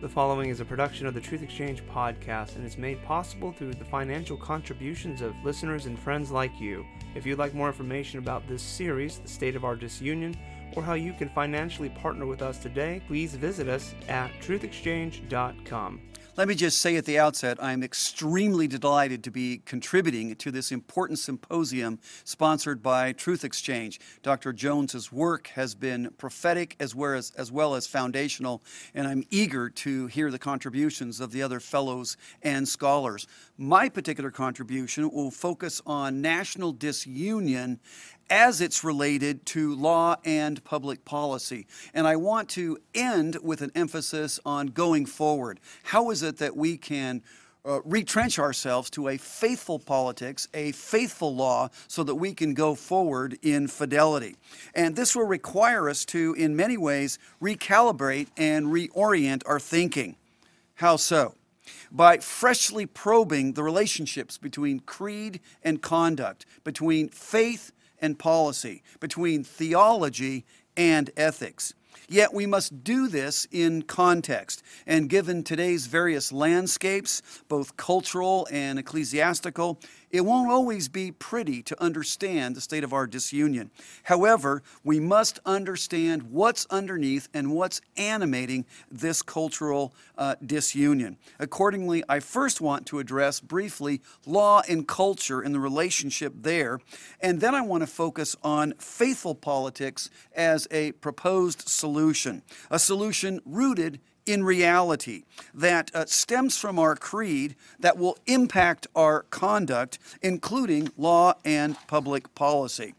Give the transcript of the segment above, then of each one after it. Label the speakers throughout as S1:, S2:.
S1: The following is a production of the Truth Exchange podcast and is made possible through the financial contributions of listeners and friends like you. If you'd like more information about this series, the state of our disunion, or how you can financially partner with us today, please visit us at truthexchange.com.
S2: Let me just say at the outset, I'm extremely delighted to be contributing to this important symposium sponsored by Truth Exchange. Dr. Jones's work has been prophetic as well as, as well as foundational, and I'm eager to hear the contributions of the other fellows and scholars. My particular contribution will focus on national disunion as it's related to law and public policy. And I want to end with an emphasis on going forward. How is it that we can uh, retrench ourselves to a faithful politics, a faithful law, so that we can go forward in fidelity. And this will require us to, in many ways, recalibrate and reorient our thinking. How so? By freshly probing the relationships between creed and conduct, between faith and policy, between theology and ethics. Yet we must do this in context. And given today's various landscapes, both cultural and ecclesiastical, it won't always be pretty to understand the state of our disunion. However, we must understand what's underneath and what's animating this cultural uh, disunion. Accordingly, I first want to address briefly law and culture and the relationship there, and then I want to focus on faithful politics as a proposed solution, a solution rooted in reality that uh, stems from our creed that will impact our conduct, including law and public policy.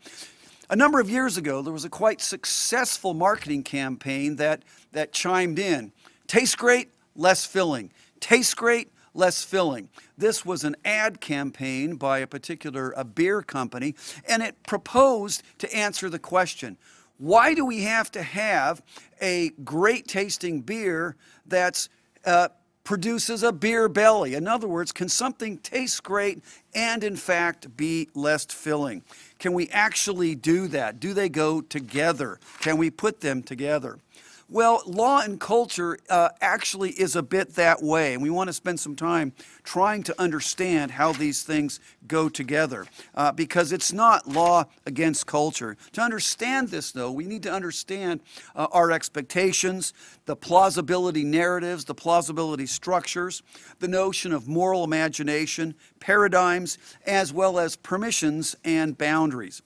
S2: A number of years ago, there was a quite successful marketing campaign that, that chimed in Tastes great, less filling. Tastes great, less filling. This was an ad campaign by a particular a beer company, and it proposed to answer the question why do we have to have a great tasting beer that's uh, produces a beer belly? In other words, can something taste great and in fact be less filling? Can we actually do that? Do they go together? Can we put them together? Well, law and culture uh, actually is a bit that way, and we want to spend some time trying to understand how these things go together uh, because it's not law against culture. To understand this, though, we need to understand uh, our expectations, the plausibility narratives, the plausibility structures, the notion of moral imagination, paradigms, as well as permissions and boundaries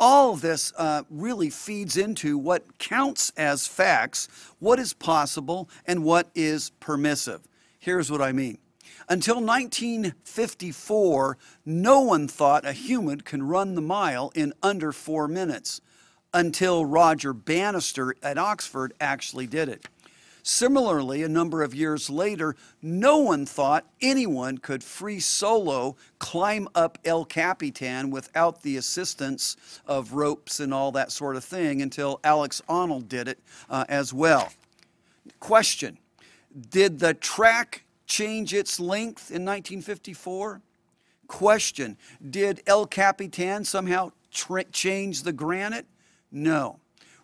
S2: all of this uh, really feeds into what counts as facts, what is possible, and what is permissive. Here's what I mean. Until 1954, no one thought a human can run the mile in under four minutes until Roger Bannister at Oxford actually did it. Similarly, a number of years later, no one thought anyone could free solo climb up El Capitan without the assistance of ropes and all that sort of thing until Alex Honnold did it uh, as well. Question Did the track change its length in 1954? Question Did El Capitan somehow tra- change the granite? No.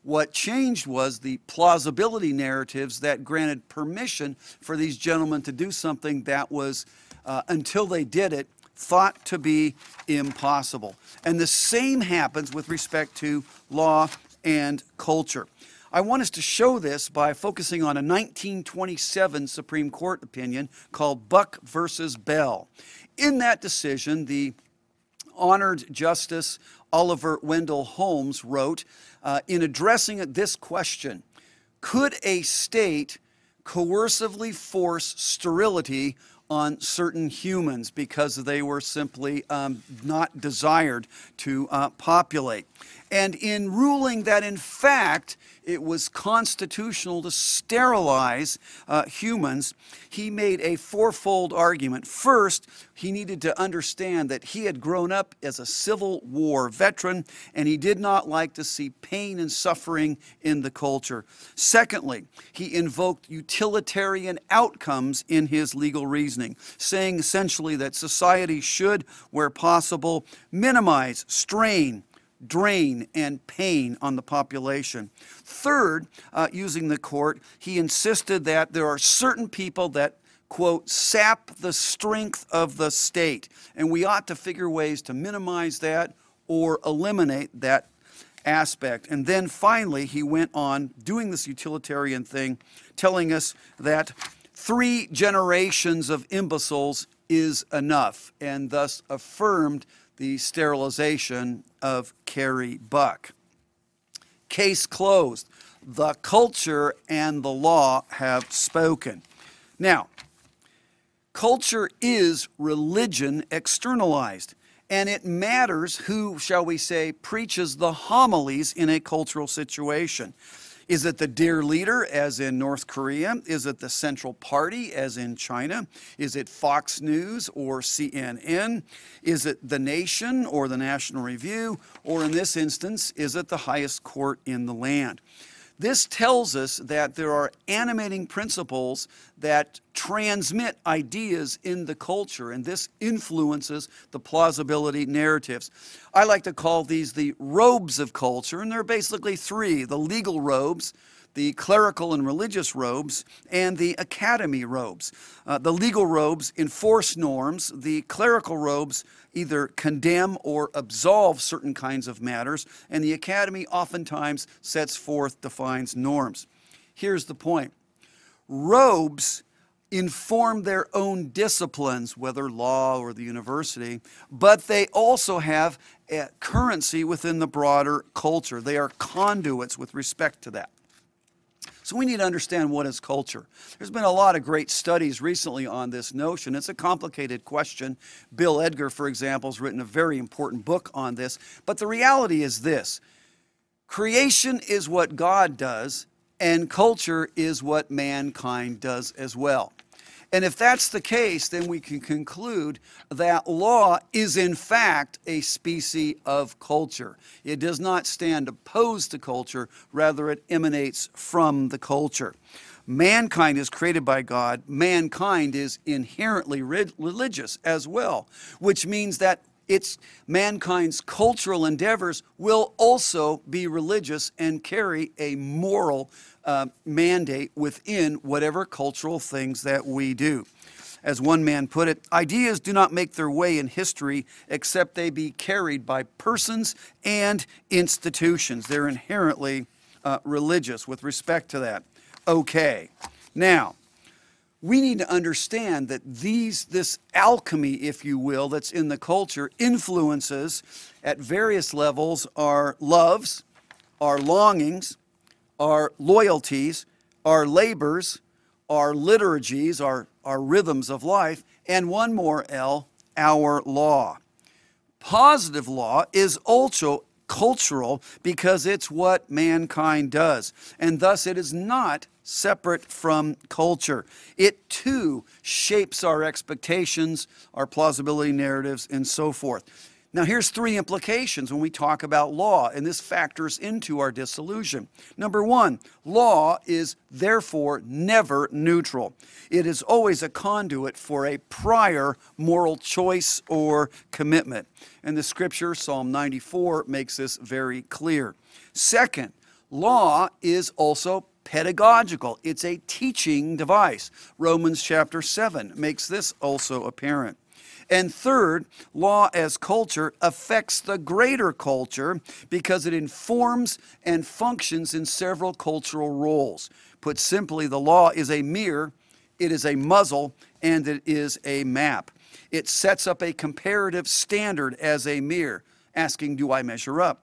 S2: What changed was the plausibility narratives that granted permission for these gentlemen to do something that was, uh, until they did it, thought to be impossible. And the same happens with respect to law and culture. I want us to show this by focusing on a 1927 Supreme Court opinion called Buck versus Bell. In that decision, the honored Justice Oliver Wendell Holmes wrote uh, in addressing this question Could a state coercively force sterility on certain humans because they were simply um, not desired to uh, populate? And in ruling that, in fact, it was constitutional to sterilize uh, humans, he made a fourfold argument. First, he needed to understand that he had grown up as a Civil War veteran and he did not like to see pain and suffering in the culture. Secondly, he invoked utilitarian outcomes in his legal reasoning, saying essentially that society should, where possible, minimize strain drain and pain on the population. Third, uh, using the court, he insisted that there are certain people that quote, sap the strength of the state. And we ought to figure ways to minimize that or eliminate that aspect. And then finally, he went on doing this utilitarian thing, telling us that three generations of imbeciles is enough, and thus affirmed the sterilization of Carrie Buck. Case closed. The culture and the law have spoken. Now, culture is religion externalized. And it matters who, shall we say, preaches the homilies in a cultural situation. Is it the dear leader, as in North Korea? Is it the Central Party, as in China? Is it Fox News or CNN? Is it The Nation or the National Review? Or in this instance, is it the highest court in the land? This tells us that there are animating principles that transmit ideas in the culture, and this influences the plausibility narratives. I like to call these the robes of culture, and there are basically three the legal robes, the clerical and religious robes, and the academy robes. Uh, the legal robes enforce norms, the clerical robes either condemn or absolve certain kinds of matters, and the academy oftentimes sets forth, defines norms. Here's the point robes inform their own disciplines, whether law or the university, but they also have a currency within the broader culture. They are conduits with respect to that. So we need to understand what is culture. There's been a lot of great studies recently on this notion. It's a complicated question. Bill Edgar, for example, has written a very important book on this. But the reality is this creation is what God does, and culture is what mankind does as well. And if that's the case, then we can conclude that law is in fact a species of culture. It does not stand opposed to culture, rather, it emanates from the culture. Mankind is created by God, mankind is inherently religious as well, which means that its mankind's cultural endeavors will also be religious and carry a moral uh, mandate within whatever cultural things that we do. As one man put it, ideas do not make their way in history except they be carried by persons and institutions. They're inherently uh, religious with respect to that. Okay. Now, we need to understand that these this alchemy if you will that's in the culture influences at various levels our loves our longings our loyalties our labors our liturgies our, our rhythms of life and one more l our law. Positive law is also cultural because it's what mankind does and thus it is not separate from culture. It too shapes our expectations, our plausibility narratives, and so forth. Now, here's three implications when we talk about law, and this factors into our disillusion. Number one, law is therefore never neutral. It is always a conduit for a prior moral choice or commitment. And the scripture, Psalm 94, makes this very clear. Second, law is also pedagogical, it's a teaching device. Romans chapter 7 makes this also apparent. And third, law as culture affects the greater culture because it informs and functions in several cultural roles. Put simply, the law is a mirror, it is a muzzle, and it is a map. It sets up a comparative standard as a mirror, asking, Do I measure up?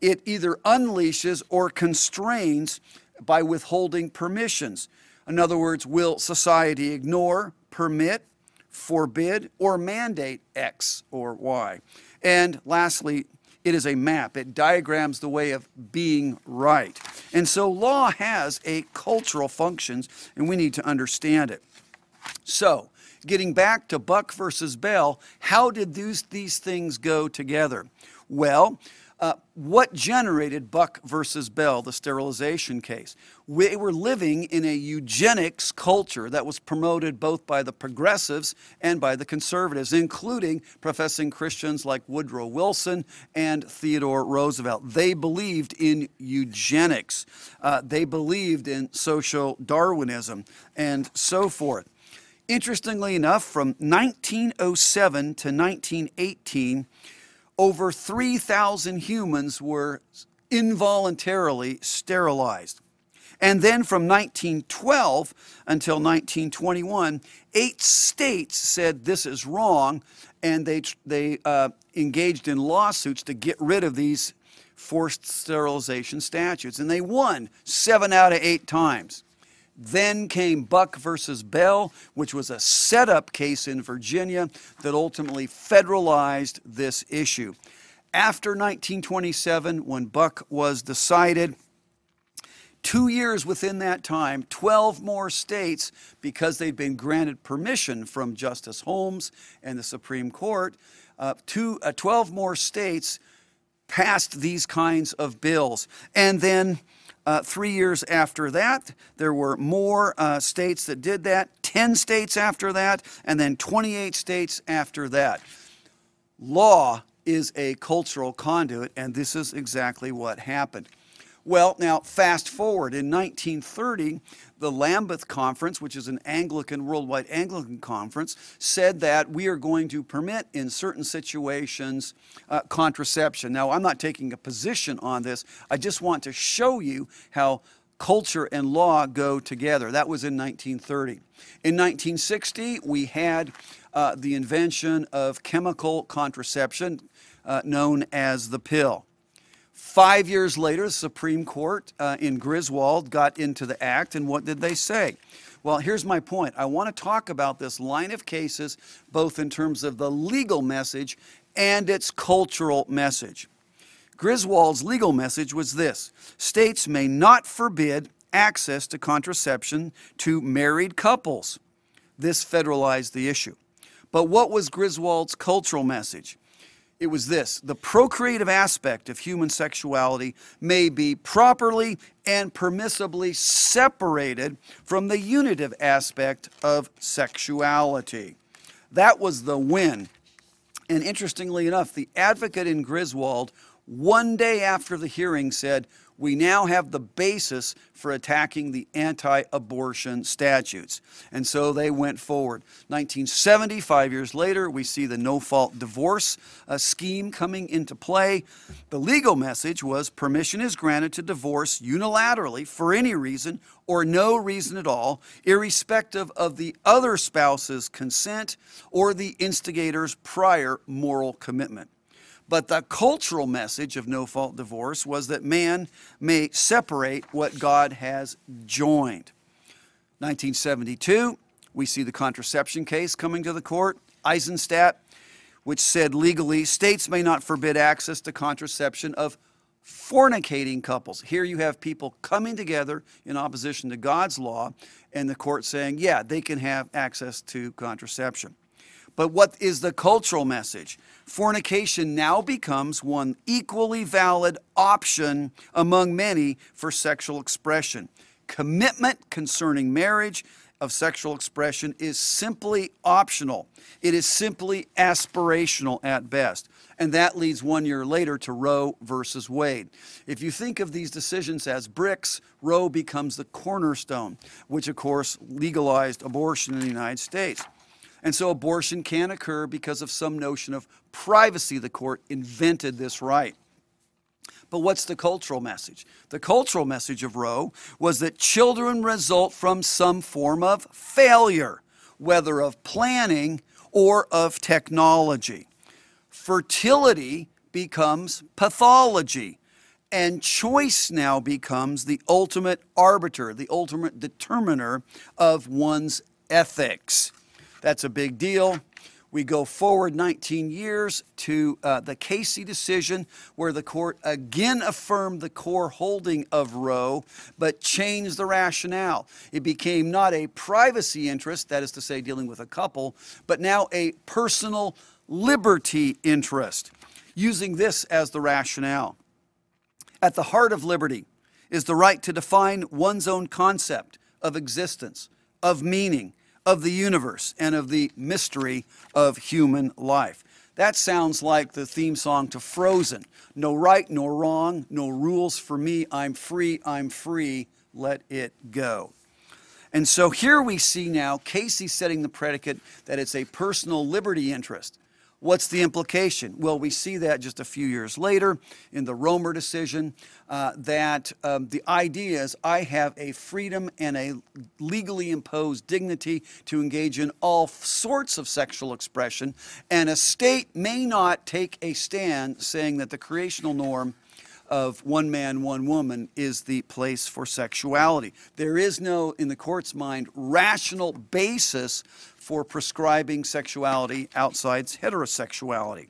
S2: It either unleashes or constrains by withholding permissions. In other words, will society ignore, permit, forbid, or mandate X or Y? And lastly, it is a map. It diagrams the way of being right. And so law has a cultural functions, and we need to understand it. So, getting back to Buck versus Bell, how did these, these things go together? Well, uh, what generated Buck versus Bell, the sterilization case? We were living in a eugenics culture that was promoted both by the progressives and by the conservatives, including professing Christians like Woodrow Wilson and Theodore Roosevelt. They believed in eugenics, uh, they believed in social Darwinism, and so forth. Interestingly enough, from 1907 to 1918, over 3,000 humans were involuntarily sterilized. And then from 1912 until 1921, eight states said this is wrong, and they, they uh, engaged in lawsuits to get rid of these forced sterilization statutes. And they won seven out of eight times. Then came Buck versus Bell, which was a setup case in Virginia that ultimately federalized this issue. After 1927, when Buck was decided, two years within that time, 12 more states, because they'd been granted permission from Justice Holmes and the Supreme Court, uh, two, uh, 12 more states passed these kinds of bills. And then uh, three years after that, there were more uh, states that did that, 10 states after that, and then 28 states after that. Law is a cultural conduit, and this is exactly what happened. Well, now, fast forward. In 1930, the Lambeth Conference, which is an Anglican, worldwide Anglican conference, said that we are going to permit in certain situations uh, contraception. Now, I'm not taking a position on this, I just want to show you how culture and law go together. That was in 1930. In 1960, we had uh, the invention of chemical contraception uh, known as the pill. Five years later, the Supreme Court uh, in Griswold got into the act, and what did they say? Well, here's my point. I want to talk about this line of cases, both in terms of the legal message and its cultural message. Griswold's legal message was this states may not forbid access to contraception to married couples. This federalized the issue. But what was Griswold's cultural message? It was this the procreative aspect of human sexuality may be properly and permissibly separated from the unitive aspect of sexuality. That was the win. And interestingly enough, the advocate in Griswold, one day after the hearing, said, we now have the basis for attacking the anti abortion statutes. And so they went forward. 1970, five years later, we see the no fault divorce uh, scheme coming into play. The legal message was permission is granted to divorce unilaterally for any reason or no reason at all, irrespective of the other spouse's consent or the instigator's prior moral commitment. But the cultural message of no fault divorce was that man may separate what God has joined. 1972, we see the contraception case coming to the court, Eisenstadt, which said legally states may not forbid access to contraception of fornicating couples. Here you have people coming together in opposition to God's law, and the court saying, yeah, they can have access to contraception. But what is the cultural message? Fornication now becomes one equally valid option among many for sexual expression. Commitment concerning marriage of sexual expression is simply optional. It is simply aspirational at best. And that leads one year later to Roe versus Wade. If you think of these decisions as bricks, Roe becomes the cornerstone, which of course legalized abortion in the United States. And so abortion can occur because of some notion of privacy. The court invented this right. But what's the cultural message? The cultural message of Roe was that children result from some form of failure, whether of planning or of technology. Fertility becomes pathology, and choice now becomes the ultimate arbiter, the ultimate determiner of one's ethics. That's a big deal. We go forward 19 years to uh, the Casey decision, where the court again affirmed the core holding of Roe, but changed the rationale. It became not a privacy interest, that is to say, dealing with a couple, but now a personal liberty interest. using this as the rationale. At the heart of liberty is the right to define one's own concept of existence, of meaning, of the universe, and of the mystery of human life. That sounds like the theme song to Frozen. No right, no wrong, no rules for me. I'm free, I'm free. Let it go. And so here we see now Casey setting the predicate that it's a personal liberty interest. What's the implication? Well, we see that just a few years later in the Romer decision uh, that um, the idea is I have a freedom and a legally imposed dignity to engage in all sorts of sexual expression, and a state may not take a stand saying that the creational norm of one man, one woman is the place for sexuality. There is no, in the court's mind, rational basis for prescribing sexuality outside heterosexuality.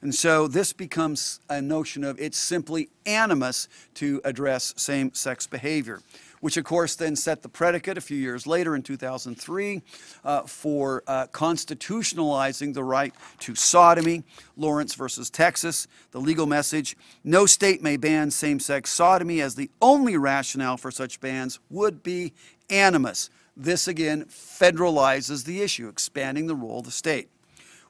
S2: And so this becomes a notion of it's simply animus to address same sex behavior which of course then set the predicate a few years later in 2003 uh, for uh, constitutionalizing the right to sodomy. Lawrence versus Texas, the legal message no state may ban same sex sodomy as the only rationale for such bans would be animus. This again federalizes the issue, expanding the role of the state.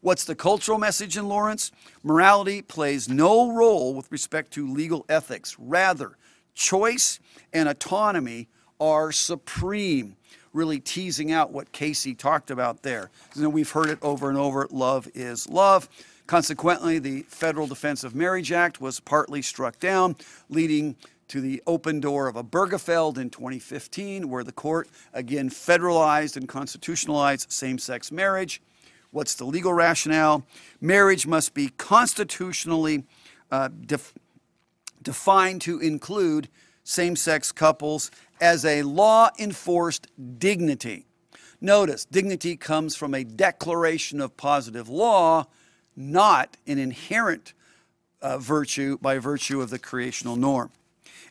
S2: What's the cultural message in Lawrence? Morality plays no role with respect to legal ethics. Rather, choice and autonomy are supreme. Really teasing out what Casey talked about there. You know, we've heard it over and over love is love. Consequently, the Federal Defense of Marriage Act was partly struck down, leading to the open door of a Obergefell in 2015, where the court again federalized and constitutionalized same sex marriage. What's the legal rationale? Marriage must be constitutionally uh, def- defined to include same sex couples as a law enforced dignity. Notice, dignity comes from a declaration of positive law, not an inherent uh, virtue by virtue of the creational norm.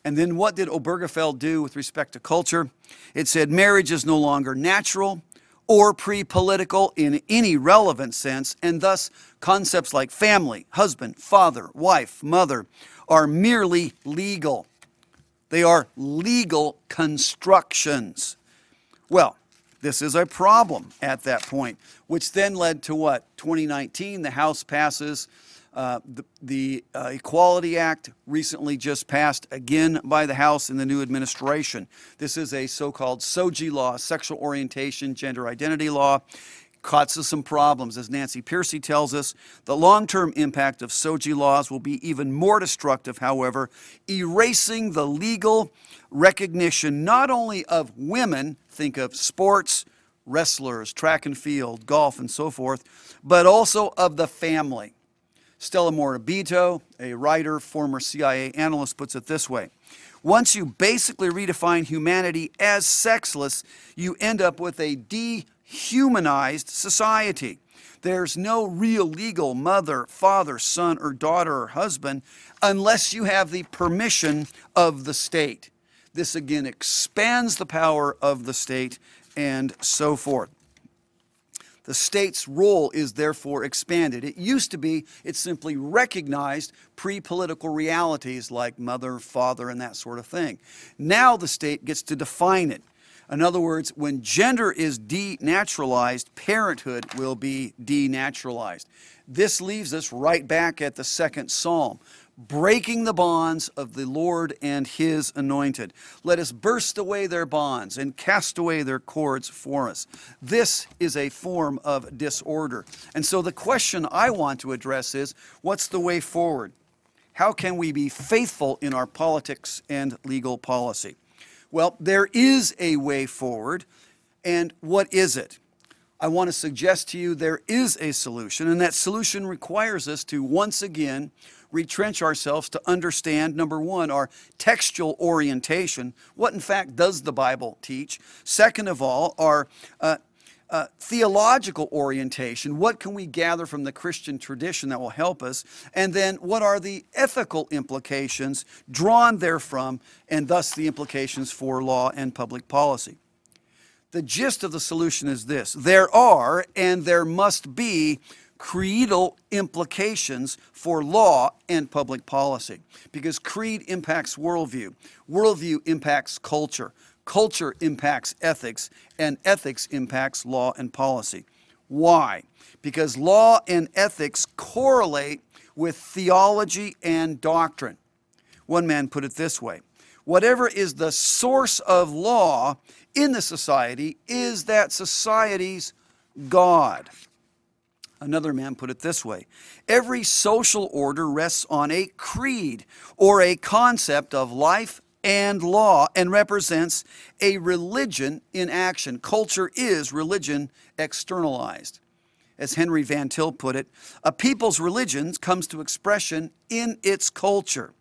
S2: And then what did Obergefell do with respect to culture? It said marriage is no longer natural or pre political in any relevant sense, and thus concepts like family, husband, father, wife, mother are merely legal. They are legal constructions. Well, this is a problem at that point, which then led to what? 2019, the House passes uh, the, the uh, Equality Act, recently just passed again by the House in the new administration. This is a so called SOGI law, sexual orientation, gender identity law causes some problems. As Nancy Pearcey tells us, the long term impact of SOGI laws will be even more destructive, however, erasing the legal recognition not only of women, think of sports, wrestlers, track and field, golf, and so forth, but also of the family. Stella Morabito, a writer, former CIA analyst, puts it this way Once you basically redefine humanity as sexless, you end up with a dehumanized society. There's no real legal mother, father, son, or daughter, or husband unless you have the permission of the state. This again expands the power of the state and so forth. The state's role is therefore expanded. It used to be it simply recognized pre political realities like mother, father, and that sort of thing. Now the state gets to define it. In other words, when gender is denaturalized, parenthood will be denaturalized. This leaves us right back at the second psalm breaking the bonds of the Lord and his anointed. Let us burst away their bonds and cast away their cords for us. This is a form of disorder. And so the question I want to address is what's the way forward? How can we be faithful in our politics and legal policy? Well, there is a way forward. And what is it? I want to suggest to you there is a solution, and that solution requires us to once again retrench ourselves to understand number one, our textual orientation. What, in fact, does the Bible teach? Second of all, our uh, uh, theological orientation. What can we gather from the Christian tradition that will help us? And then what are the ethical implications drawn therefrom, and thus the implications for law and public policy? The gist of the solution is this there are and there must be creedal implications for law and public policy because creed impacts worldview, worldview impacts culture, culture impacts ethics, and ethics impacts law and policy. Why? Because law and ethics correlate with theology and doctrine. One man put it this way whatever is the source of law in the society is that society's God. Another man put it this way Every social order rests on a creed or a concept of life and law and represents a religion in action. Culture is religion externalized. As Henry Van Til put it, a people's religion comes to expression in its culture.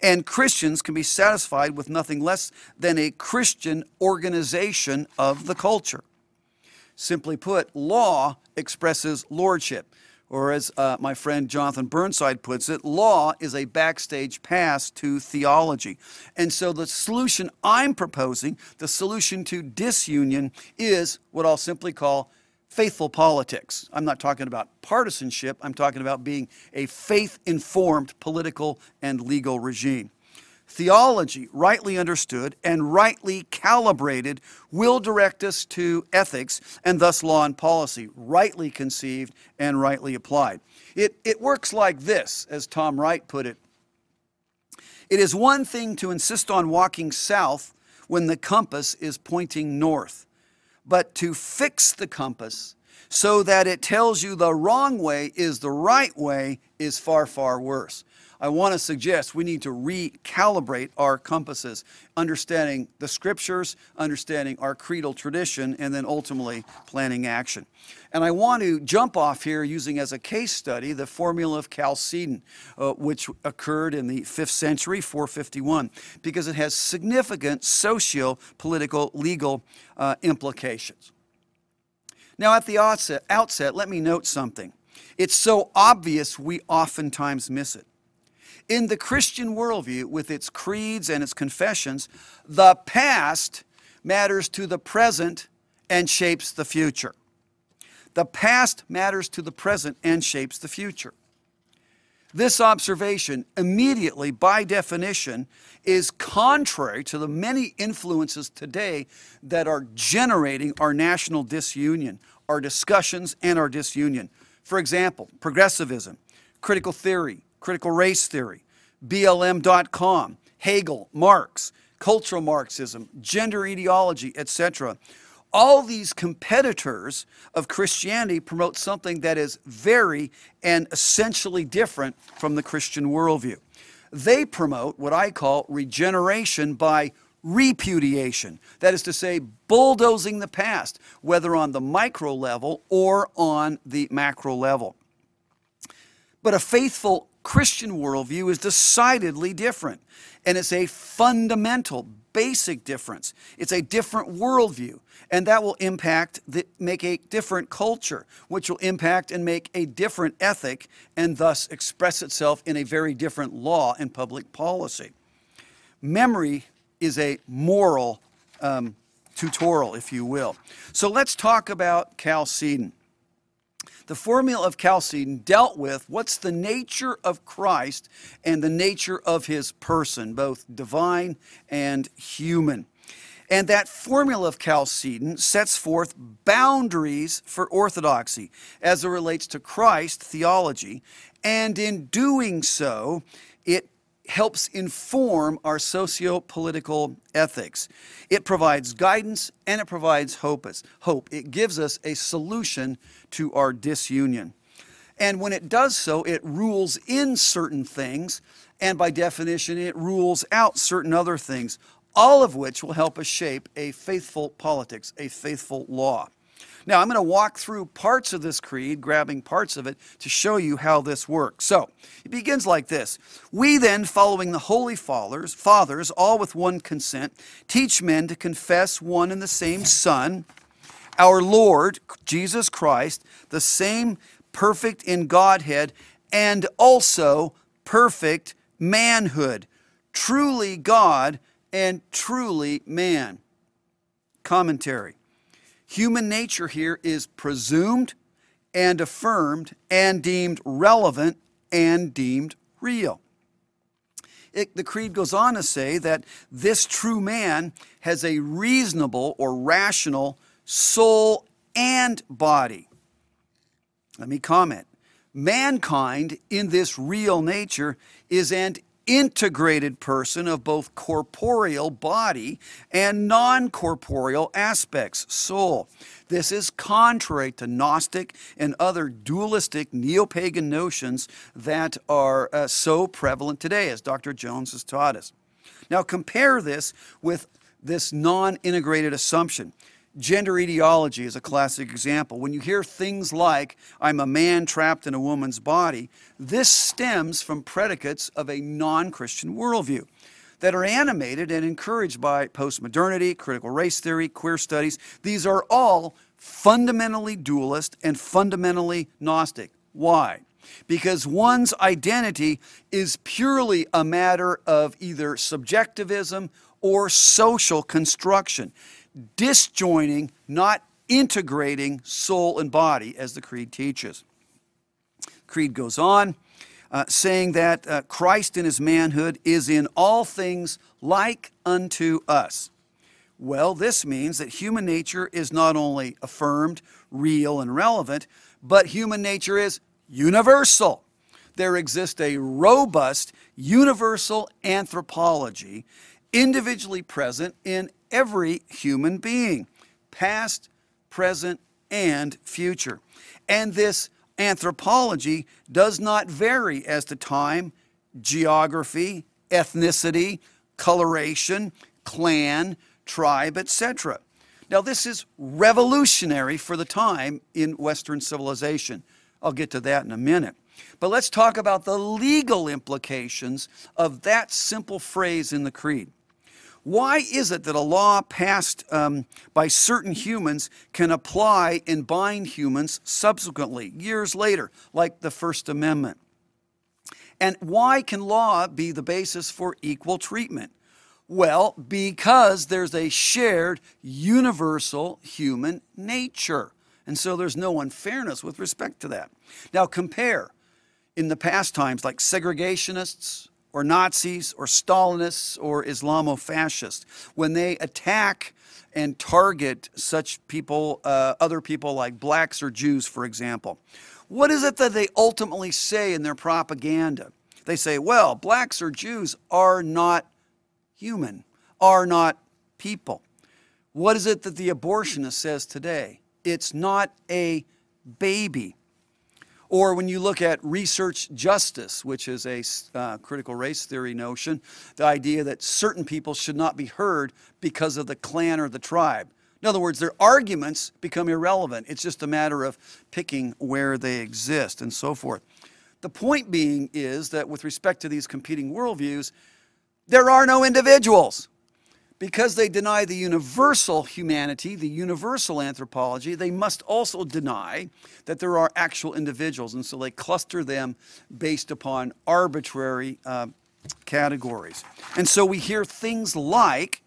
S2: And Christians can be satisfied with nothing less than a Christian organization of the culture. Simply put, law expresses lordship. Or as uh, my friend Jonathan Burnside puts it, law is a backstage pass to theology. And so the solution I'm proposing, the solution to disunion, is what I'll simply call faithful politics. I'm not talking about partisanship, I'm talking about being a faith informed political and legal regime. Theology, rightly understood and rightly calibrated, will direct us to ethics and thus law and policy, rightly conceived and rightly applied. It, it works like this, as Tom Wright put it. It is one thing to insist on walking south when the compass is pointing north but to fix the compass so that it tells you the wrong way is the right way is far, far worse. I want to suggest we need to recalibrate our compasses, understanding the scriptures, understanding our creedal tradition, and then ultimately planning action. And I want to jump off here using as a case study the formula of Chalcedon, uh, which occurred in the 5th century, 451, because it has significant socio political legal uh, implications. Now, at the outset, outset, let me note something. It's so obvious we oftentimes miss it. In the Christian worldview, with its creeds and its confessions, the past matters to the present and shapes the future. The past matters to the present and shapes the future. This observation, immediately by definition, is contrary to the many influences today that are generating our national disunion, our discussions, and our disunion. For example, progressivism, critical theory, critical race theory, BLM.com, Hegel, Marx, cultural Marxism, gender ideology, etc. All these competitors of Christianity promote something that is very and essentially different from the Christian worldview. They promote what I call regeneration by repudiation. That is to say, bulldozing the past, whether on the micro level or on the macro level. But a faithful Christian worldview is decidedly different, and it's a fundamental, basic difference. It's a different worldview, and that will impact, the, make a different culture, which will impact and make a different ethic, and thus express itself in a very different law and public policy. Memory is a moral um, tutorial, if you will. So let's talk about Chalcedon. The formula of Chalcedon dealt with what's the nature of Christ and the nature of his person, both divine and human. And that formula of Chalcedon sets forth boundaries for orthodoxy as it relates to Christ theology. And in doing so, it helps inform our socio political ethics. It provides guidance and it provides hope. It gives us a solution to our disunion. And when it does so, it rules in certain things, and by definition, it rules out certain other things, all of which will help us shape a faithful politics, a faithful law. Now, I'm going to walk through parts of this creed, grabbing parts of it to show you how this works. So, it begins like this We then, following the holy fathers, fathers, all with one consent, teach men to confess one and the same Son, our Lord Jesus Christ, the same perfect in Godhead, and also perfect manhood, truly God and truly man. Commentary. Human nature here is presumed, and affirmed and deemed relevant and deemed real. It, the creed goes on to say that this true man has a reasonable or rational soul and body. Let me comment. Mankind in this real nature is an integrated person of both corporeal body and non corporeal aspects, soul. This is contrary to Gnostic and other dualistic neo pagan notions that are uh, so prevalent today, as Dr. Jones has taught us. Now, compare this with this non integrated assumption. Gender ideology is a classic example. When you hear things like, I'm a man trapped in a woman's body, this stems from predicates of a non Christian worldview that are animated and encouraged by postmodernity, critical race theory, queer studies. These are all fundamentally dualist and fundamentally Gnostic. Why? Because one's identity is purely a matter of either subjectivism or social construction disjoining, not integrating soul and body, as the Creed teaches. Creed goes on, uh, saying that uh, Christ in his manhood is in all things like unto us. Well, this means that human nature is not only affirmed, real, and relevant, but human nature is universal. There exists a robust universal anthropology individually present in every human being, past, present, and future. And this anthropology does not vary as to time, geography, ethnicity, coloration, clan, tribe, etc. Now, this is revolutionary for the time in Western civilization. I'll get to that in a minute. But let's talk about the legal implications of that simple phrase in the Creed. Why is it that a law passed um, by certain humans can apply and bind humans subsequently, years later, like the First Amendment? And why can law be the basis for equal treatment? Well, because there's a shared universal human nature. And so there's no unfairness with respect to that. Now, compare in the past times, like segregationists, or Nazis or Stalinists or Islamofascists, when they attack and target such people, uh, other people like blacks or Jews, for example, what is it that they ultimately say in their propaganda? They say, well, blacks or Jews are not human, are not people. What is it that the abortionist says today? It's not a baby. Or when you look at research justice, which is a uh, critical race theory notion, the idea that certain people should not be heard because of the clan or the tribe. In other words, their arguments become irrelevant. It's just a matter of picking where they exist and so forth. The point being is that with respect to these competing worldviews, there are no individuals because they deny the universal humanity, the universal anthropology, they must also deny that there are actual individuals. And so they cluster them based upon arbitrary uh, categories. And so we hear things like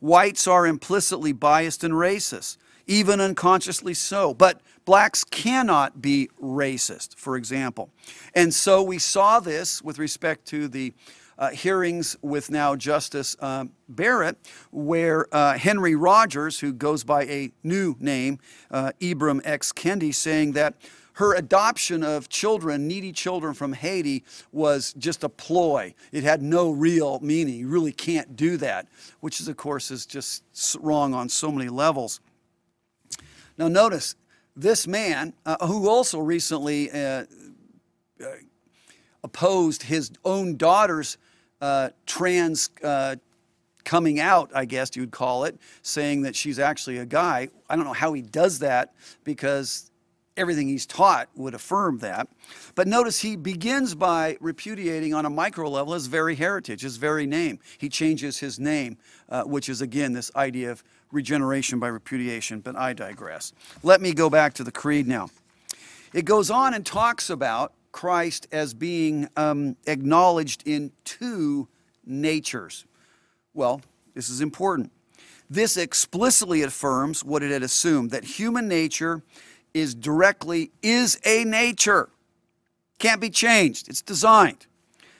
S2: whites are implicitly biased and racist, even unconsciously so. But blacks cannot be racist, for example. And so we saw this with respect to the uh, hearings with now Justice uh, Barrett, where uh, Henry Rogers, who goes by a new name, uh, Ibram X. Kendi, saying that her adoption of children, needy children from Haiti, was just a ploy. It had no real meaning. You really can't do that, which is, of course, is just wrong on so many levels. Now, notice this man, uh, who also recently uh, opposed his own daughter's uh, trans uh, coming out, I guess you would call it, saying that she's actually a guy. I don't know how he does that because everything he's taught would affirm that. But notice he begins by repudiating on a micro level his very heritage, his very name. He changes his name, uh, which is again this idea of regeneration by repudiation, but I digress. Let me go back to the creed now. It goes on and talks about Christ as being um, acknowledged in two natures. Well, this is important. This explicitly affirms what it had assumed that human nature is directly is a nature. Can't be changed. It's designed.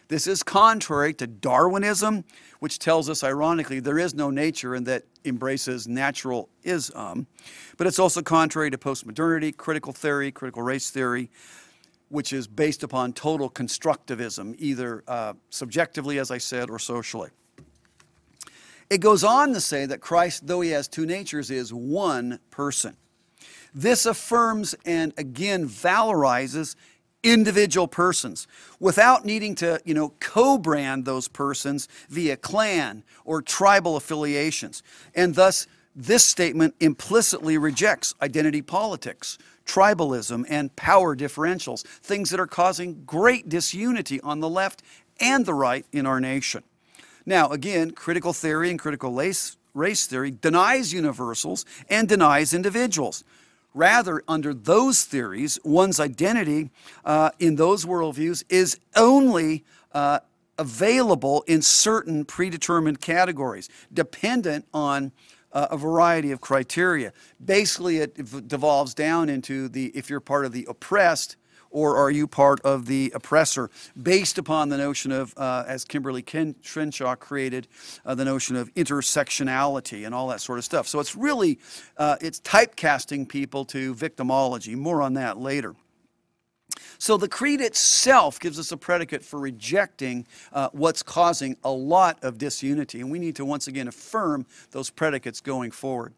S2: This is contrary to Darwinism, which tells us, ironically, there is no nature and that embraces naturalism. But it's also contrary to postmodernity, critical theory, critical race theory, which is based upon total constructivism, either uh, subjectively, as I said, or socially. It goes on to say that Christ, though he has two natures, is one person. This affirms and again valorizes individual persons without needing to, you know, co-brand those persons via clan or tribal affiliations. And thus this statement implicitly rejects identity politics, tribalism, and power differentials, things that are causing great disunity on the left and the right in our nation. Now, again, critical theory and critical race, theory denies universals and denies individuals. Rather, under those theories, one's identity uh, in those worldviews is only uh, available in certain predetermined categories, dependent on uh, a variety of criteria. Basically, it devolves down into the if you're part of the oppressed, or are you part of the oppressor? Based upon the notion of, uh, as Kimberly Ken- created, uh, the notion of intersectionality and all that sort of stuff. So it's really, uh, it's typecasting people to victimology. More on that later. So the creed itself gives us a predicate for rejecting uh, what's causing a lot of disunity. And we need to once again affirm those predicates going forward.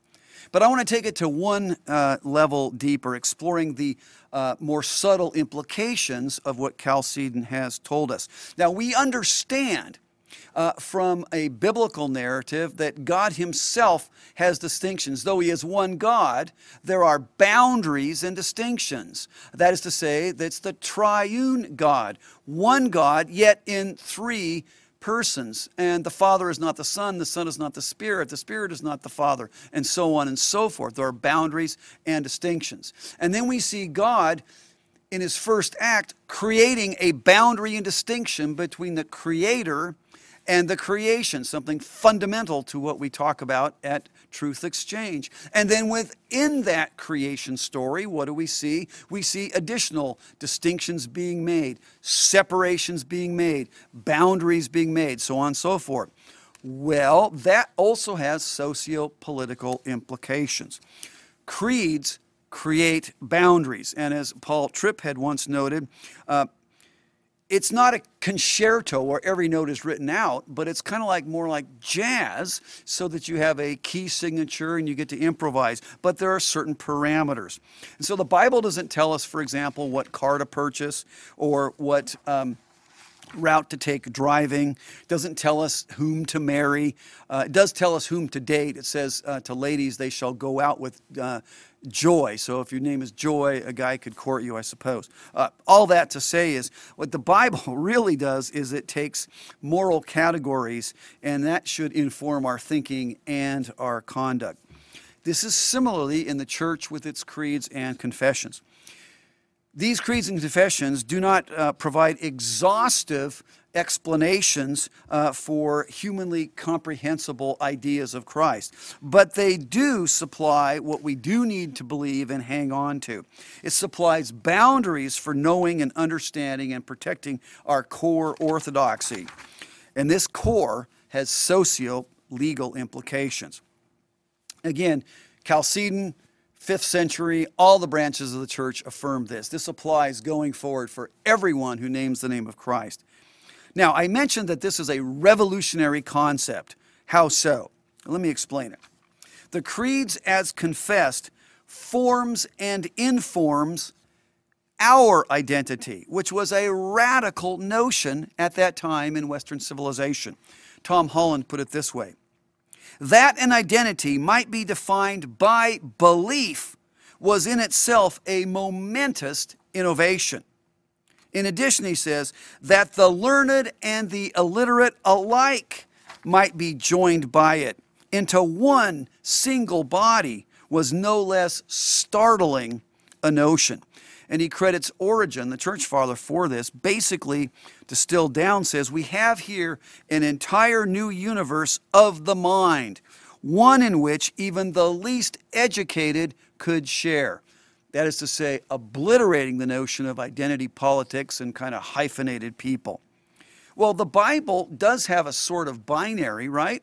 S2: But I want to take it to one uh, level deeper, exploring the uh, more subtle implications of what Chalcedon has told us. Now, we understand uh, from a biblical narrative that God Himself has distinctions. Though He is one God, there are boundaries and distinctions. That is to say, that's the triune God, one God, yet in three persons. And the Father is not the Son, the Son is not the Spirit, the Spirit is not the Father, and so on and so forth. There are boundaries and distinctions. And then we see God in his first act creating a boundary and distinction between the Creator and the creation, something fundamental to what we talk about at Truth Exchange. And then within that creation story, what do we see? We see additional distinctions being made, separations being made, boundaries being made, so on and so forth. Well, that also has socio political implications. Creeds create boundaries. And as Paul Tripp had once noted, uh, it's not a concerto where every note is written out, but it's kind of like more like jazz so that you have a key signature and you get to improvise. But there are certain parameters. And so the Bible doesn't tell us, for example, what car to purchase or what. Um, route to take driving doesn't tell us whom to marry uh, it does tell us whom to date it says uh, to ladies they shall go out with uh, joy. So if your name is Joy, a guy could court you, I suppose. Uh, all that to say is what the Bible really does is it takes moral categories, and that should inform our thinking and our conduct. This is similarly in the church with its creeds and confessions. These creeds and confessions do not uh, provide exhaustive explanations uh, for humanly comprehensible ideas of Christ. But they do supply what we do need to believe and hang on to. It supplies boundaries for knowing and understanding and protecting our core orthodoxy. And this core has socio legal implications. Again, Chalcedon, fifth century, all the branches of the church affirm this. This applies going forward for everyone who names the name of Christ. Now, I mentioned that this is a revolutionary concept. How so? Let me explain it. The creeds, as confessed, forms and informs our identity, which was a radical notion at that time in Western civilization. Tom Holland put it this way that an identity might be defined by belief was in itself a momentous innovation. In addition, he says, that the learned and the illiterate alike might be joined by it into one single body was no less startling a notion. And he credits Origen, the church father, for this. Basically, distilled down, says, We have here an entire new universe of the mind, one in which even the least educated could share. That is to say, obliterating the notion of identity politics and kind of hyphenated people. Well, the Bible does have a sort of binary, right?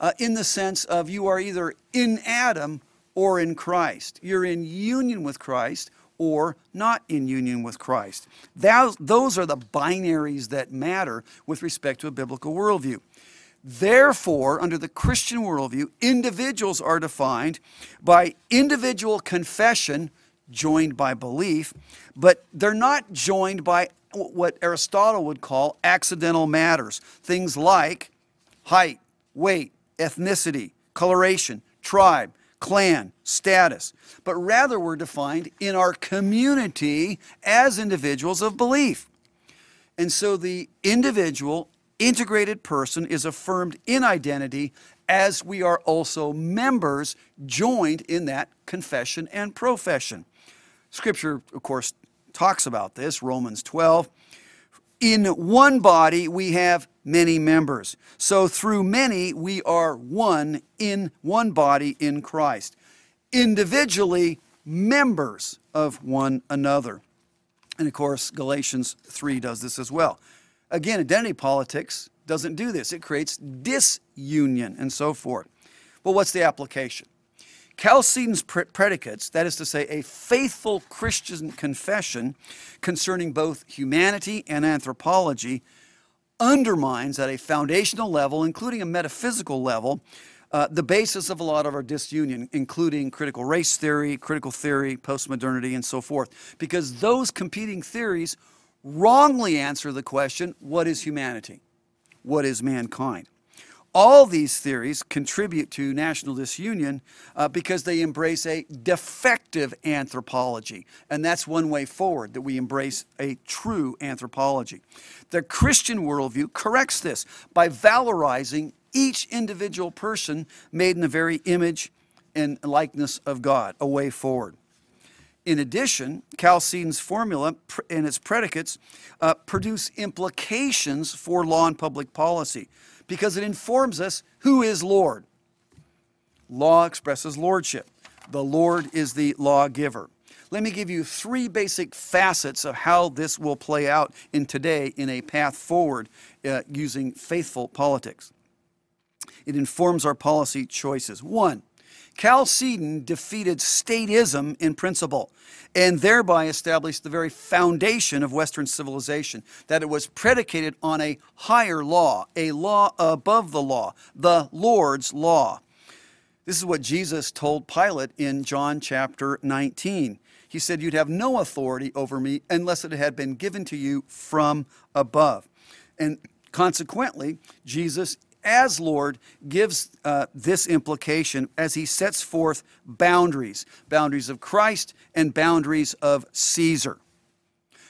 S2: Uh, in the sense of you are either in Adam or in Christ. You're in union with Christ or not in union with Christ. Those, are the binaries that matter with respect to a biblical worldview. Therefore, under the Christian worldview, individuals are defined by individual confession joined by belief, but they're not joined by what Aristotle would call accidental matters. Things like height, weight, ethnicity, coloration, tribe, clan, status, but rather we're defined in our community as individuals of belief. And so the individual integrated person is affirmed in identity as we are also members joined in that confession and profession. Scripture, of course, talks about this, Romans 12. In one body we have many members. So through many we are one in one body in Christ. Individually, members of one another. And of course, Galatians 3 does this as well. Again, identity politics doesn't do this, it creates disunion and so forth. Well, what's the application? Chalcedon's predicates, that is to say, a faithful Christian confession concerning both humanity and anthropology, undermines at a foundational level, including a metaphysical level, uh, the basis of a lot of our disunion, including critical race theory, critical theory, postmodernity, and so forth, because those competing theories wrongly answer the question what is humanity? What is mankind? All these theories contribute to national disunion uh, because they embrace a defective anthropology. And that's one way forward, that we embrace a true anthropology. The Christian worldview corrects this by valorizing each individual person made in the very image and likeness of God, a way forward. In addition, Chalcedon's formula and its predicates uh, produce implications for law and public policy because it informs us who is Lord. Law expresses lordship. The Lord is the lawgiver. Let me give you three basic facets of how this will play out in today in a path forward uh, using faithful politics. It informs our policy choices. One, Chalcedon defeated statism in principle and thereby established the very foundation of Western civilization, that it was predicated on a higher law, a law above the law, the Lord's law. This is what Jesus told Pilate in John chapter 19. He said, You'd have no authority over me unless it had been given to you from above. And consequently, Jesus as Lord gives uh, this implication as he sets forth boundaries boundaries of Christ and boundaries of Caesar.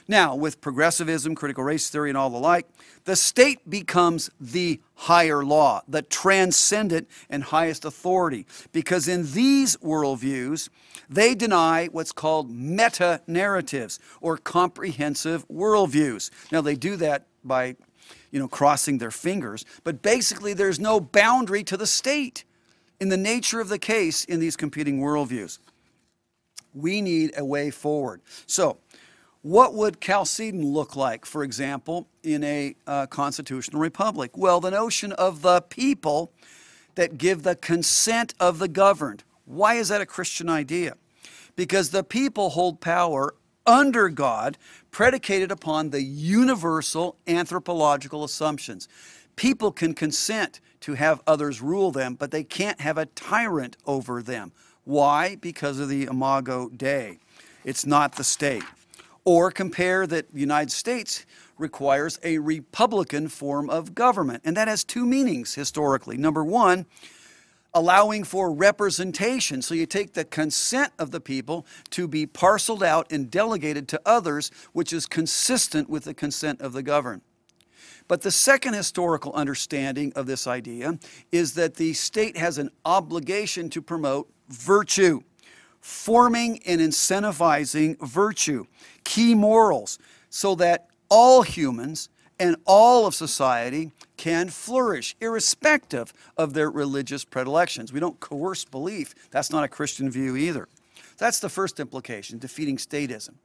S2: Now, with progressivism, critical race theory, and all the like, the state becomes the higher law, the transcendent and highest authority, because in these worldviews, they deny what's called meta narratives or comprehensive worldviews. Now, they do that by you know, crossing their fingers. But basically, there's no boundary to the state in the nature of the case in these competing worldviews. We need a way forward. So, what would Chalcedon look like, for example, in a uh, constitutional republic? Well, the notion of the people that give the consent of the governed. Why is that a Christian idea? Because the people hold power under God, predicated upon the universal anthropological assumptions. People can consent to have others rule them, but they can't have a tyrant over them. Why? Because of the Imago Dei. It's not the state. Or compare that the United States requires a republican form of government, and that has two meanings historically. Number one, allowing for representation. So you take the consent of the people to be parceled out and delegated to others, which is consistent with the consent of the governed. But the second historical understanding of this idea is that the state has an obligation to promote virtue, forming and incentivizing virtue, key morals, so that all humans and all of society can flourish, irrespective of their religious predilections. We don't coerce belief. That's not a Christian view either. That's the first implication, defeating statism.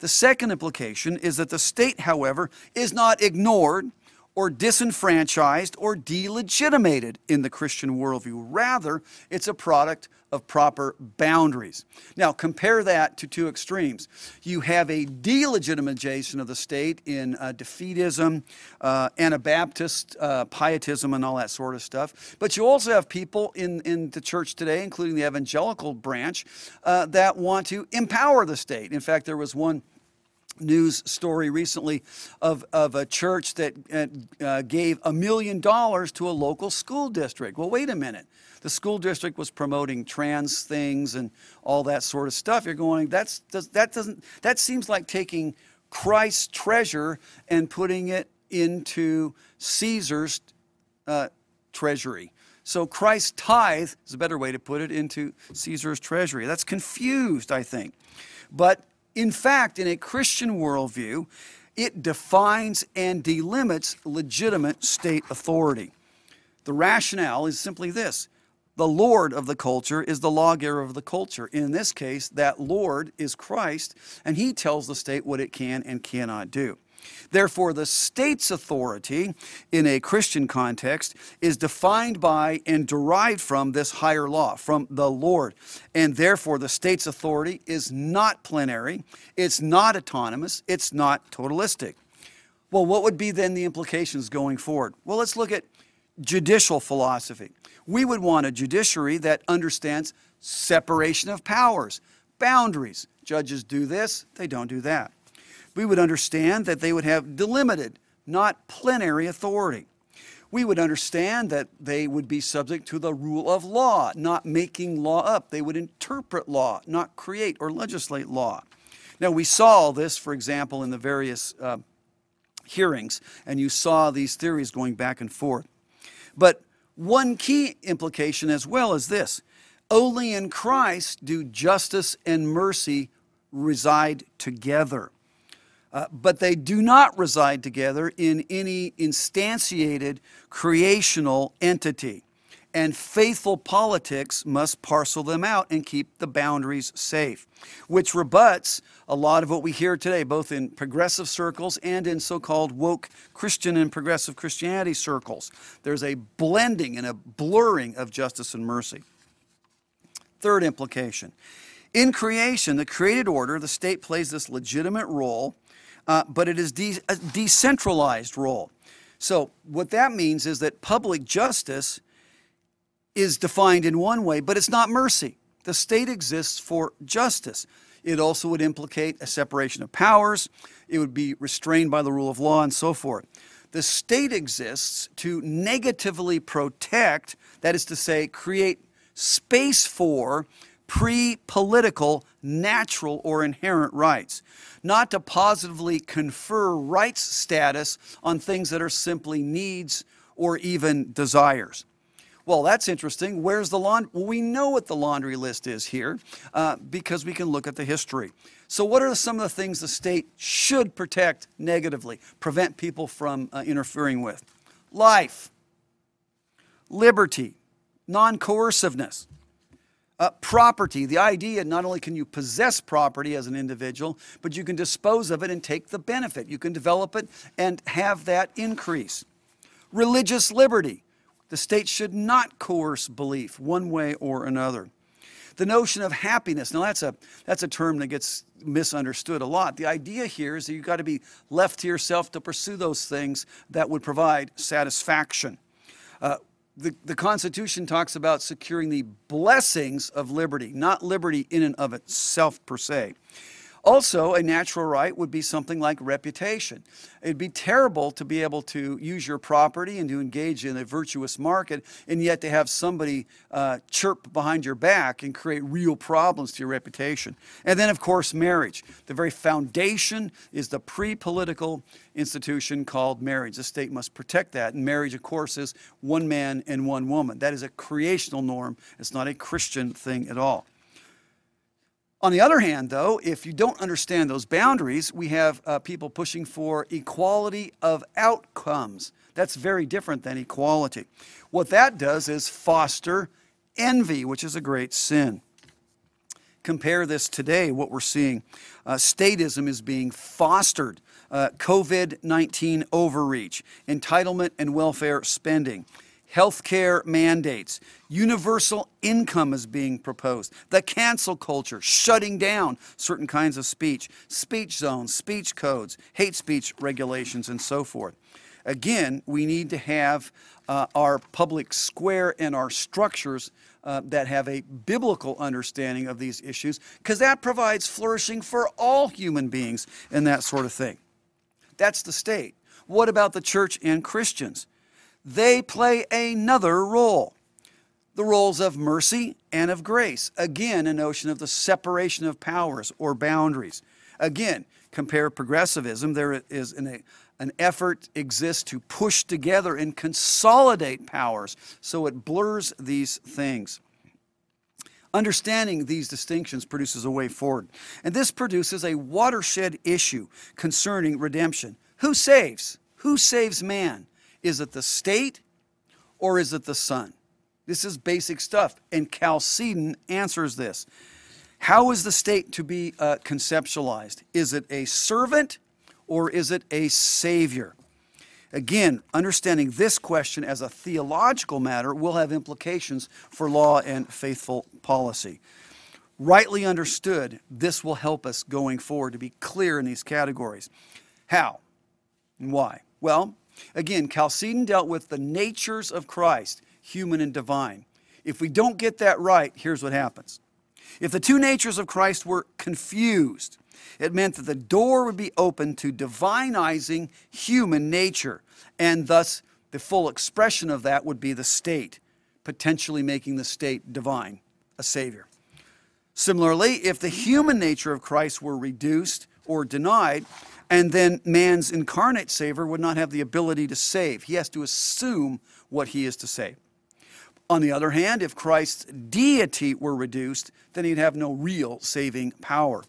S2: The second implication is that the state, however, is not ignored or disenfranchised or delegitimated in the Christian worldview. Rather, it's a product of proper boundaries. Now, compare that to two extremes. You have a delegitimization of the state in uh, defeatism, uh, Anabaptist uh, pietism, and all that sort of stuff. But you also have people in, in the church today, including the evangelical branch, uh, that want to empower the state. In fact, there was one news story recently of, of a church that uh, uh, gave a million dollars to a local school district. Well, wait a minute. The school district was promoting trans things and all that sort of stuff. You're going, that's, that doesn't, that seems like taking Christ's treasure and putting it into Caesar's uh, treasury. So Christ's tithe is a better way to put it into Caesar's treasury. That's confused, I think. But in fact, in a Christian worldview, it defines and delimits legitimate state authority. The rationale is simply this the Lord of the culture is the lawgiver of the culture. In this case, that Lord is Christ, and he tells the state what it can and cannot do. Therefore, the state's authority in a Christian context is defined by and derived from this higher law, from the Lord. And therefore, the state's authority is not plenary, it's not autonomous, it's not totalistic. Well, what would be then the implications going forward? Well, let's look at judicial philosophy. We would want a judiciary that understands separation of powers, boundaries. Judges do this, they don't do that we would understand that they would have delimited, not plenary authority. We would understand that they would be subject to the rule of law, not making law up. They would interpret law, not create or legislate law. Now, we saw this, for example, in the various uh, hearings, and you saw these theories going back and forth. But one key implication as well is this only in Christ do justice and mercy reside together. Uh, but they do not reside together in any instantiated creational entity. And faithful politics must parcel them out and keep the boundaries safe, which rebuts a lot of what we hear today, both in progressive circles and in so called woke Christian and progressive Christianity circles. There's a blending and a blurring of justice and mercy. Third implication in creation, the created order, the state plays this legitimate role uh, but it is de- a decentralized role. So, what that means is that public justice is defined in one way, but it's not mercy. The state exists for justice. It also would implicate a separation of powers, it would be restrained by the rule of law, and so forth. The state exists to negatively protect, that is to say, create space for pre political, natural, or inherent rights, not to positively confer rights status on things that are simply needs or even desires. Well, that's interesting. Where's the laundry? Well, we know what the laundry list is here uh, because we can look at the history. So, what are some of the things the state should protect negatively, prevent people from uh, interfering with? Life, liberty, non coerciveness, uh, property, the idea not only can you possess property as an individual, but you can dispose of it and take the benefit. You can develop it and have that increase. Religious liberty. The state should not coerce belief one way or another. The notion of happiness. Now, that's a, that's a term that gets misunderstood a lot. The idea here is that you've got to be left to yourself to pursue those things that would provide satisfaction. Uh, the, the Constitution talks about securing the blessings of liberty, not liberty in and of itself per se. Also, a natural right would be something like reputation. It'd be terrible to be able to use your property and to engage in a virtuous market, and yet to have somebody uh, chirp behind your back and create real problems to your reputation. And then, of course, marriage. The very foundation is the pre political institution called marriage. The state must protect that. And marriage, of course, is one man and one woman. That is a creational norm, it's not a Christian thing at all. On the other hand, though, if you don't understand those boundaries, we have uh, people pushing for equality of outcomes. That's very different than equality. What that does is foster envy, which is a great sin. Compare this today, what we're seeing. Uh, statism is being fostered, uh, COVID 19 overreach, entitlement and welfare spending healthcare mandates, universal income is being proposed, the cancel culture, shutting down certain kinds of speech, speech zones, speech codes, hate speech regulations, and so forth. Again, we need to have uh, our public square and our structures uh, that have a biblical understanding of these issues, because that provides flourishing for all human beings and that sort of thing. That's the state. What about the church and Christians? They play another role the roles of mercy and of grace. Again, a notion of the separation of powers or boundaries. Again, compare progressivism. There is an, an effort exists to push together and consolidate powers so it blurs these things. Understanding these distinctions produces a way forward. And this produces a watershed issue concerning redemption. Who saves? Who saves man? Is it the state or is it the son? This is basic stuff. And Chalcedon answers this. How is the state to be uh, conceptualized? Is it a servant or is it a savior? Again, understanding this question as a theological matter will have implications for law and faithful policy. Rightly understood, this will help us going forward to be clear in these categories. How and why? Well, Again, Chalcedon dealt with the natures of Christ, human and divine. If we don't get that right, here's what happens. If the two natures of Christ were confused, it meant that the door would be open to divinizing human nature, and thus the full expression of that would be the state, potentially making the state divine, a savior. Similarly, if the human nature of Christ were reduced or denied, and then man's incarnate Savior would not have the ability to save. He has to assume what he is to save. On the other hand, if Christ's deity were reduced, then he'd have no real saving power.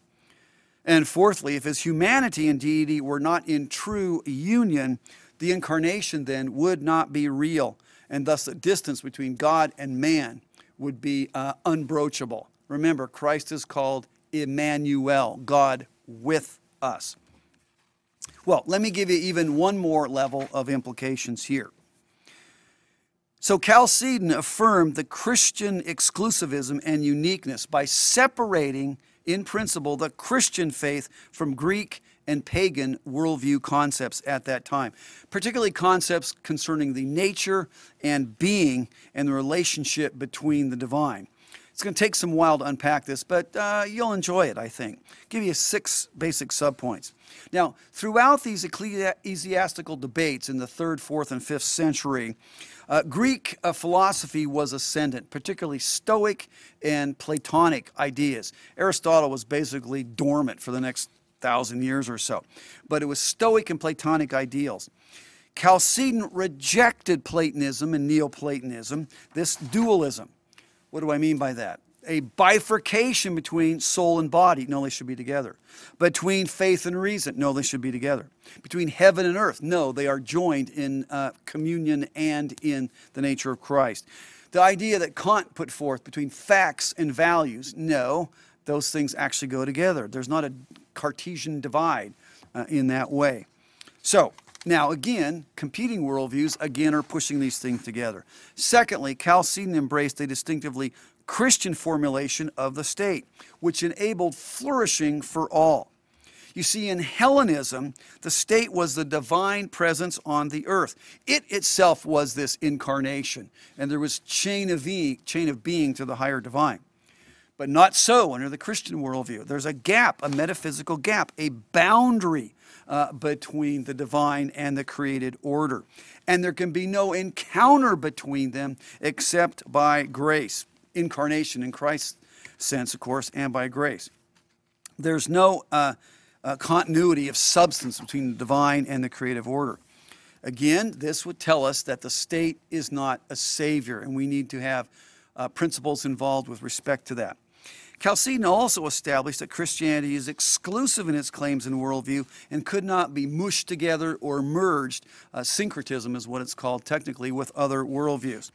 S2: And fourthly, if his humanity and deity were not in true union, the incarnation then would not be real, and thus the distance between God and man would be uh, unbroachable. Remember, Christ is called Emmanuel, God with us. Well, let me give you even one more level of implications here. So, Chalcedon affirmed the Christian exclusivism and uniqueness by separating, in principle, the Christian faith from Greek and pagan worldview concepts at that time, particularly concepts concerning the nature and being and the relationship between the divine. It's going to take some while to unpack this, but uh, you'll enjoy it, I think. Give you six basic subpoints. Now, throughout these ecclesiastical debates in the third, fourth, and fifth century, uh, Greek uh, philosophy was ascendant, particularly Stoic and Platonic ideas. Aristotle was basically dormant for the next thousand years or so, but it was Stoic and Platonic ideals. Chalcedon rejected Platonism and Neoplatonism, this dualism. What do I mean by that? A bifurcation between soul and body. No, they should be together. Between faith and reason. No, they should be together. Between heaven and earth. No, they are joined in uh, communion and in the nature of Christ. The idea that Kant put forth between facts and values. No, those things actually go together. There's not a Cartesian divide uh, in that way. So, now, again, competing worldviews, again, are pushing these things together. Secondly, Chalcedon embraced a distinctively Christian formulation of the state, which enabled flourishing for all. You see, in Hellenism, the state was the divine presence on the earth. It itself was this incarnation, and there was chain of, being, chain of being to the higher divine. But not so under the Christian worldview. There's a gap, a metaphysical gap, a boundary uh, between the divine and the created order. And there can be no encounter between them except by grace, incarnation in Christ's sense, of course, and by grace. There's no uh, uh, continuity of substance between the divine and the creative order. Again, this would tell us that the state is not a savior, and we need to have uh, principles involved with respect to that. Chalcedon also established that Christianity is exclusive in its claims and worldview and could not be mushed together or merged. Uh, syncretism is what it's called technically with other worldviews.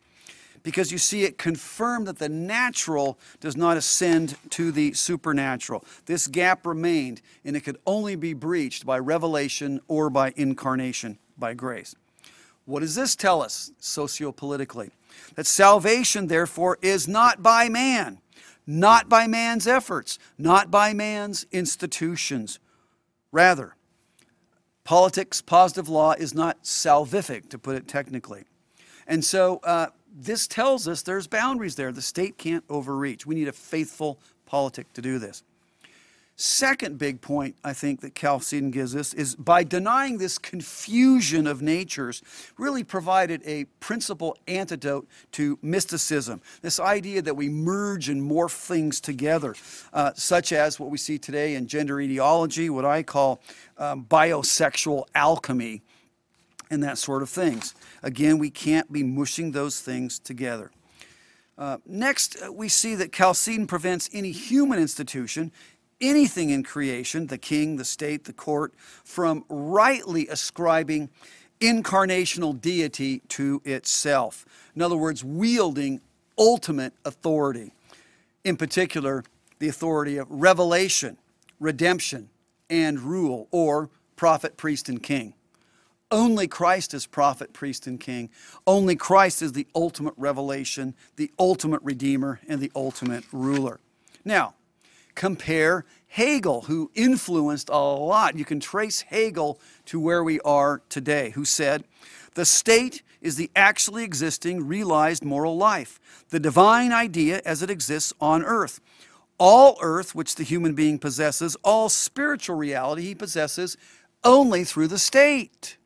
S2: Because you see it confirmed that the natural does not ascend to the supernatural. This gap remained, and it could only be breached by revelation or by incarnation by grace. What does this tell us sociopolitically? That salvation, therefore, is not by man, not by man's efforts, not by man's institutions. Rather, politics, positive law is not salvific, to put it technically. And so uh, this tells us there's boundaries there. The state can't overreach. We need a faithful politic to do this. Second big point I think that Chalcedon gives us is by denying this confusion of natures, really provided a principal antidote to mysticism. This idea that we merge and morph things together, uh, such as what we see today in gender ideology, what I call um, biosexual alchemy, and that sort of things. Again, we can't be mushing those things together. Uh, next, uh, we see that Chalcedon prevents any human institution, anything in creation, the king, the state, the court, from rightly ascribing incarnational deity to itself. In other words, wielding ultimate authority. In particular, the authority of revelation, redemption, and rule, or prophet, priest, and king. Only Christ is prophet, priest, and king. Only Christ is the ultimate revelation, the ultimate redeemer, and the ultimate ruler. Now, compare Hegel, who influenced a lot. You can trace Hegel to where we are today, who said, The state is the actually existing, realized moral life, the divine idea as it exists on earth. All earth, which the human being possesses, all spiritual reality he possesses only through the state.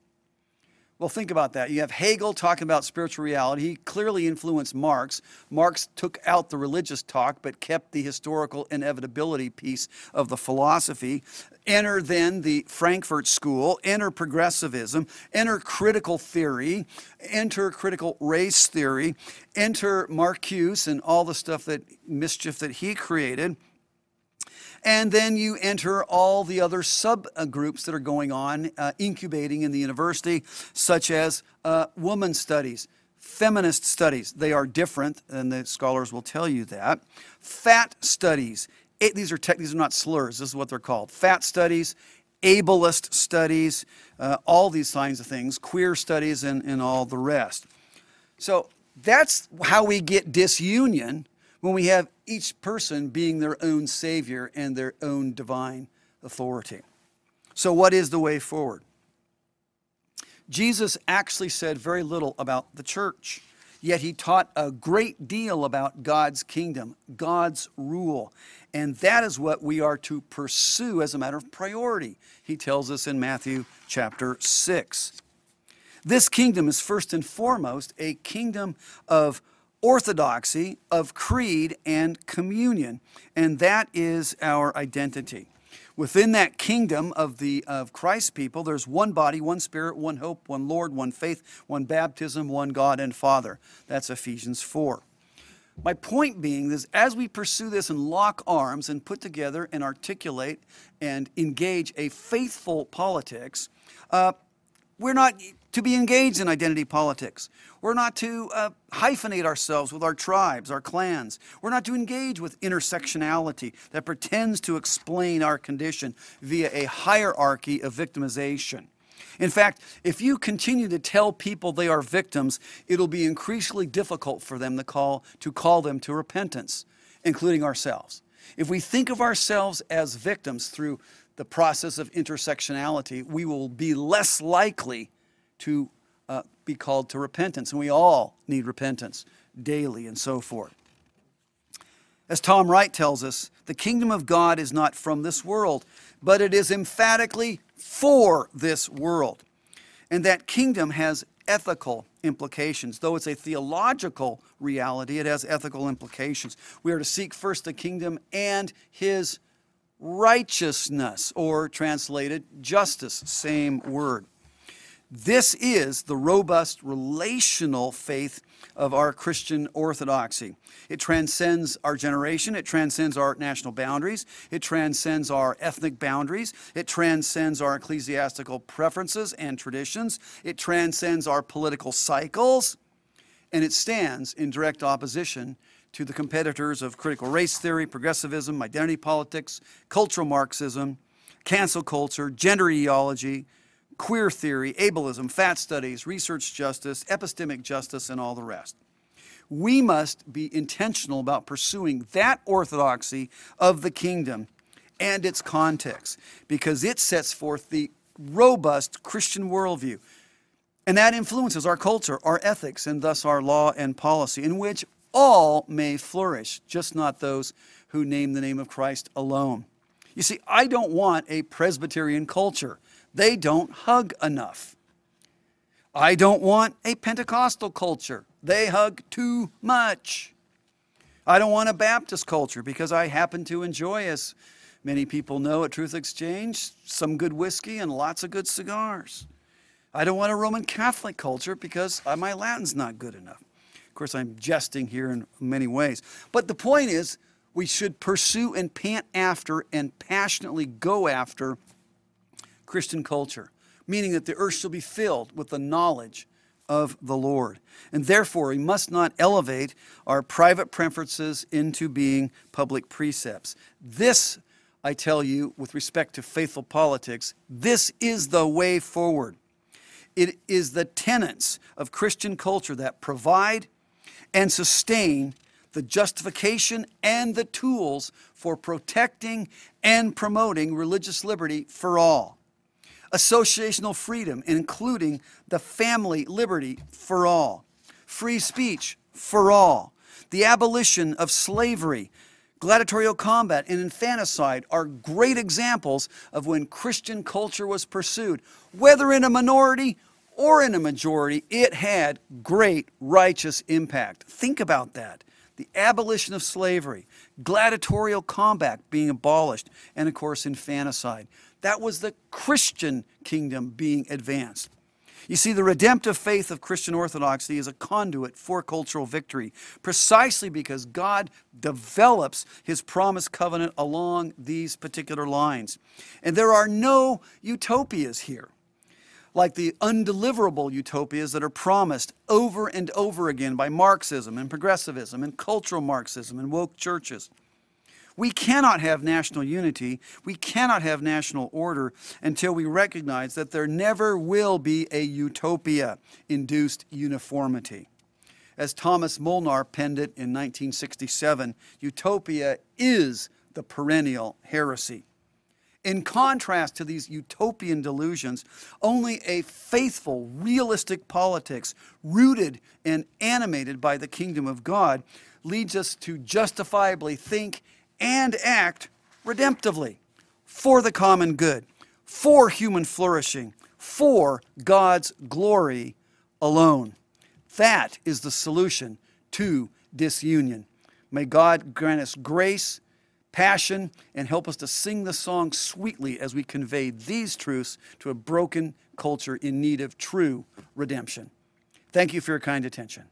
S2: Well, think about that. You have Hegel talking about spiritual reality. He clearly influenced Marx. Marx took out the religious talk but kept the historical inevitability piece of the philosophy. Enter then the Frankfurt School, enter progressivism, enter critical theory, enter critical race theory, enter Marcuse and all the stuff that mischief that he created. And then you enter all the other subgroups that are going on, uh, incubating in the university, such as uh, woman studies, feminist studies. They are different, and the scholars will tell you that. Fat studies. It, these, are are not slurs, this is what they're called. Fat studies, ableist studies, uh, all these kinds of things, queer studies, and, and all the rest. So that's how we get disunion when we have each person being their own Savior and their own divine authority. So, what is the way forward? Jesus actually said very little about the church, yet he taught a great deal about God's kingdom, God's rule. And that is what we are to pursue as a matter of priority. He tells us in Matthew chapter 6. This kingdom is first and foremost a kingdom of orthodoxy of creed and communion, and that is our identity. Within that kingdom of the of Christ's people, there's one body, one spirit, one hope, one Lord, one faith, one baptism, one God and Father. That's Ephesians 4. My point being is as we pursue this and lock arms and put together and articulate and engage a faithful politics, uh, we're not to be engaged in identity politics. We're not to uh, hyphenate ourselves with our tribes, our clans. We're not to engage with intersectionality that pretends to explain our condition via a hierarchy of victimization. In fact, if you continue to tell people they are victims, it'll be increasingly difficult for them to call, to call them to repentance, including ourselves. If we think of ourselves as victims through the process of intersectionality, we will be less likely to uh, be called to repentance. And we all need repentance daily and so forth. As Tom Wright tells us, the kingdom of God is not from this world, but it is emphatically for this world. And that kingdom has ethical implications. Though it's a theological reality, it has ethical implications. We are to seek first the kingdom and his righteousness, or translated justice, same word. This is the robust relational faith of our Christian orthodoxy. It transcends our generation, it transcends our national boundaries, it transcends our ethnic boundaries, it transcends our ecclesiastical preferences and traditions, it transcends our political cycles, and it stands in direct opposition to the competitors of critical race theory, progressivism, identity politics, cultural Marxism, cancel culture, gender ideology, queer theory, ableism, fat studies, research justice, epistemic justice, and all the rest. We must be intentional about pursuing that orthodoxy of the kingdom and its context because it sets forth the robust Christian worldview. And that influences our culture, our ethics, and thus our law and policy, in which all may flourish, just not those who name the name of Christ alone. You see, I don't want a Presbyterian culture. They don't hug enough. I don't want a Pentecostal culture. They hug too much. I don't want a Baptist culture because I happen to enjoy, as many people know at Truth Exchange, some good whiskey and lots of good cigars. I don't want a Roman Catholic culture because uh, my Latin's not good enough. Of course, I'm jesting here in many ways. But the point is, we should pursue and pant after and passionately go after Christian culture, meaning that the earth shall be filled with the knowledge of the Lord. And therefore, we must not elevate our private preferences into being public precepts. This, I tell you, with respect to faithful politics, this is the way forward. It is the tenets of Christian culture that provide and sustain the justification and the tools for protecting and promoting religious liberty for all. Associational freedom, including the family liberty for all. Free speech for all. The abolition of slavery, gladiatorial combat, and infanticide are great examples of when Christian culture was pursued. Whether in a minority or in a majority, it had great righteous impact. Think about that the abolition of slavery, gladiatorial combat being abolished, and of course, infanticide. That was the Christian kingdom being advanced. You see, the redemptive faith of Christian orthodoxy is a conduit for cultural victory, precisely because God develops his promised covenant along these particular lines. And there are no utopias here like the undeliverable utopias that are promised over and over again by Marxism and progressivism and cultural Marxism and woke churches. We cannot have national unity, we cannot have national order until we recognize that there never will be a utopia induced uniformity. As Thomas Molnar penned it in 1967, utopia is the perennial heresy. In contrast to these utopian delusions, only a faithful, realistic politics rooted and animated by the kingdom of God leads us to justifiably think and act redemptively for the common good, for human flourishing, for God's glory alone. That is the solution to disunion. May God grant us grace passion and help us to sing the song sweetly as we convey these truths to a broken culture in need of true redemption. Thank you for your kind attention.